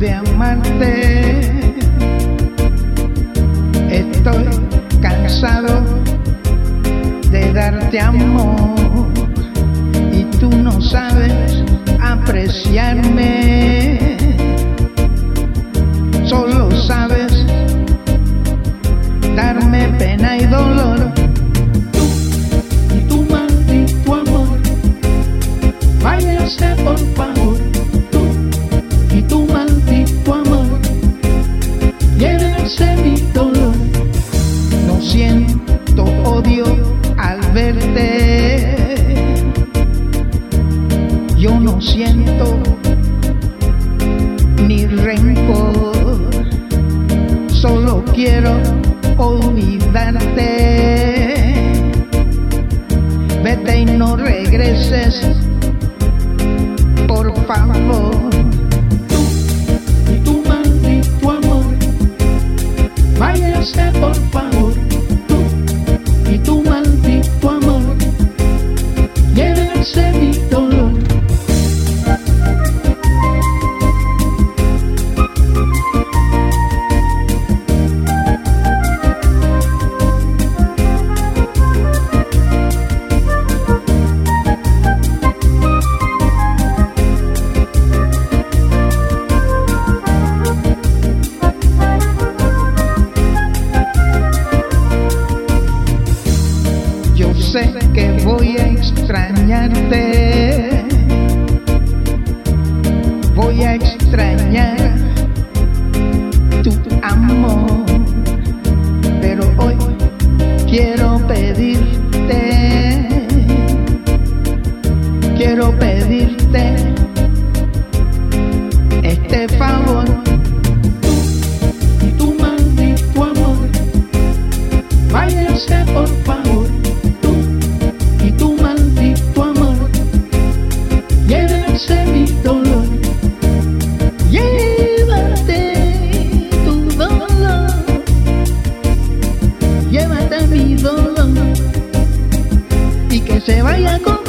de amarte. Estoy cansado de darte amor y tú no sabes verte. Yo no siento ni rencor, solo quiero olvidarte. Vete y no regreses, por favor. Tú y tu maldito amor, váyase por favor, tú y tu maldito voy a extrañarte. Voy a extrañar tu amor. Pero hoy quiero pedirte. Quiero pedirte este favor. se baila con